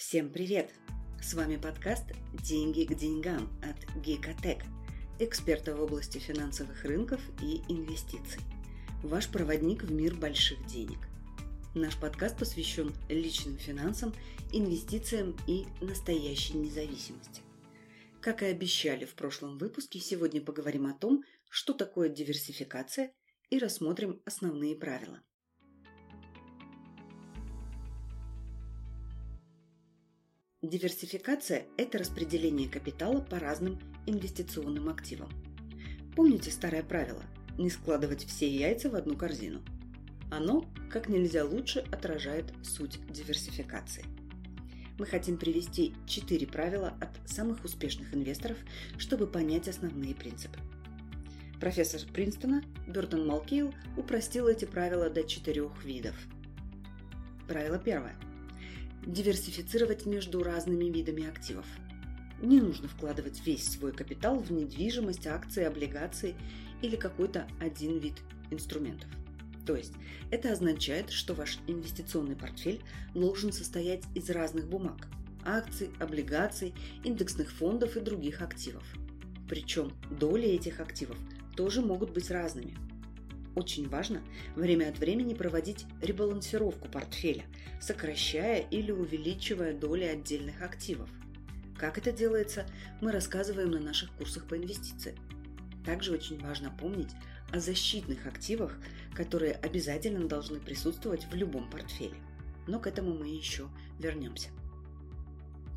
Всем привет! С вами подкаст «Деньги к деньгам» от Гикотек, эксперта в области финансовых рынков и инвестиций. Ваш проводник в мир больших денег. Наш подкаст посвящен личным финансам, инвестициям и настоящей независимости. Как и обещали в прошлом выпуске, сегодня поговорим о том, что такое диверсификация и рассмотрим основные правила – Диверсификация – это распределение капитала по разным инвестиционным активам. Помните старое правило – не складывать все яйца в одну корзину. Оно как нельзя лучше отражает суть диверсификации. Мы хотим привести четыре правила от самых успешных инвесторов, чтобы понять основные принципы. Профессор Принстона Бертон Малкейл упростил эти правила до четырех видов. Правило первое – диверсифицировать между разными видами активов. Не нужно вкладывать весь свой капитал в недвижимость, акции, облигации или какой-то один вид инструментов. То есть это означает, что ваш инвестиционный портфель должен состоять из разных бумаг – акций, облигаций, индексных фондов и других активов. Причем доли этих активов тоже могут быть разными – очень важно время от времени проводить ребалансировку портфеля, сокращая или увеличивая доли отдельных активов. Как это делается, мы рассказываем на наших курсах по инвестициям. Также очень важно помнить о защитных активах, которые обязательно должны присутствовать в любом портфеле. Но к этому мы еще вернемся.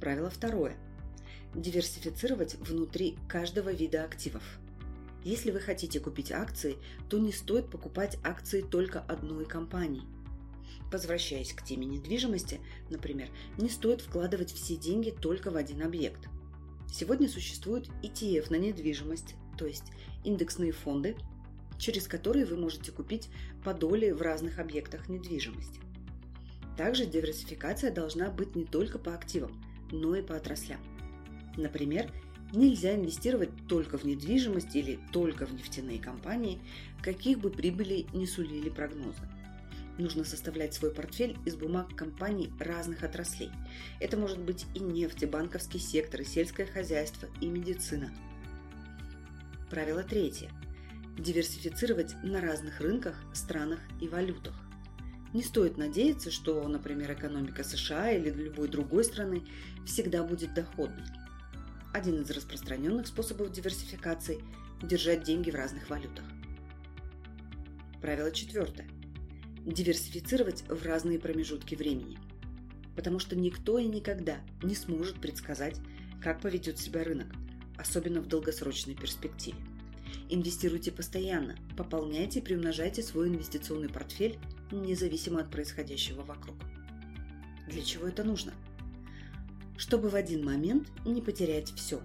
Правило второе. Диверсифицировать внутри каждого вида активов – если вы хотите купить акции, то не стоит покупать акции только одной компании. Возвращаясь к теме недвижимости, например, не стоит вкладывать все деньги только в один объект. Сегодня существует ETF на недвижимость, то есть индексные фонды, через которые вы можете купить по доле в разных объектах недвижимости. Также диверсификация должна быть не только по активам, но и по отраслям. Например, Нельзя инвестировать только в недвижимость или только в нефтяные компании, каких бы прибыли не сулили прогнозы. Нужно составлять свой портфель из бумаг компаний разных отраслей. Это может быть и нефть, и банковский сектор, и сельское хозяйство, и медицина. Правило третье. Диверсифицировать на разных рынках, странах и валютах. Не стоит надеяться, что, например, экономика США или любой другой страны всегда будет доходной. Один из распространенных способов диверсификации – держать деньги в разных валютах. Правило четвертое. Диверсифицировать в разные промежутки времени. Потому что никто и никогда не сможет предсказать, как поведет себя рынок, особенно в долгосрочной перспективе. Инвестируйте постоянно, пополняйте и приумножайте свой инвестиционный портфель независимо от происходящего вокруг. Для чего это нужно? Чтобы в один момент не потерять все.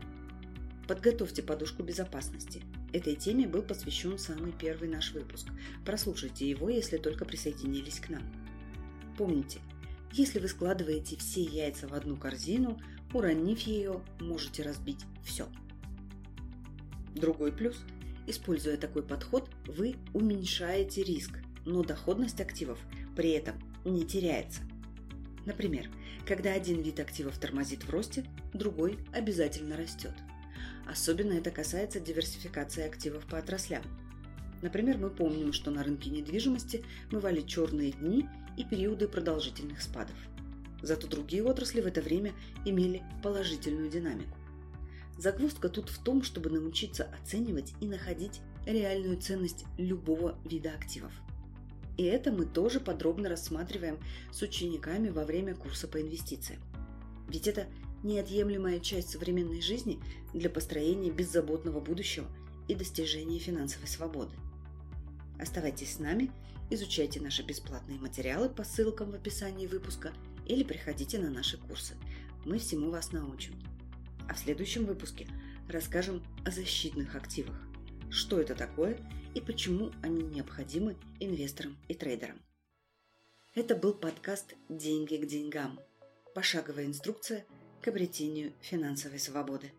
Подготовьте подушку безопасности. Этой теме был посвящен самый первый наш выпуск. Прослушайте его, если только присоединились к нам. Помните, если вы складываете все яйца в одну корзину, уронив ее, можете разбить все. Другой плюс – Используя такой подход, вы уменьшаете риск, но доходность активов при этом не теряется. Например, когда один вид активов тормозит в росте, другой обязательно растет. Особенно это касается диверсификации активов по отраслям. Например, мы помним, что на рынке недвижимости бывали черные дни и периоды продолжительных спадов. Зато другие отрасли в это время имели положительную динамику. Загвоздка тут в том, чтобы научиться оценивать и находить реальную ценность любого вида активов – и это мы тоже подробно рассматриваем с учениками во время курса по инвестициям. Ведь это неотъемлемая часть современной жизни для построения беззаботного будущего и достижения финансовой свободы. Оставайтесь с нами, изучайте наши бесплатные материалы по ссылкам в описании выпуска или приходите на наши курсы. Мы всему вас научим. А в следующем выпуске расскажем о защитных активах. Что это такое и почему они необходимы инвесторам и трейдерам. Это был подкаст «Деньги к деньгам». Пошаговая инструкция к обретению финансовой свободы.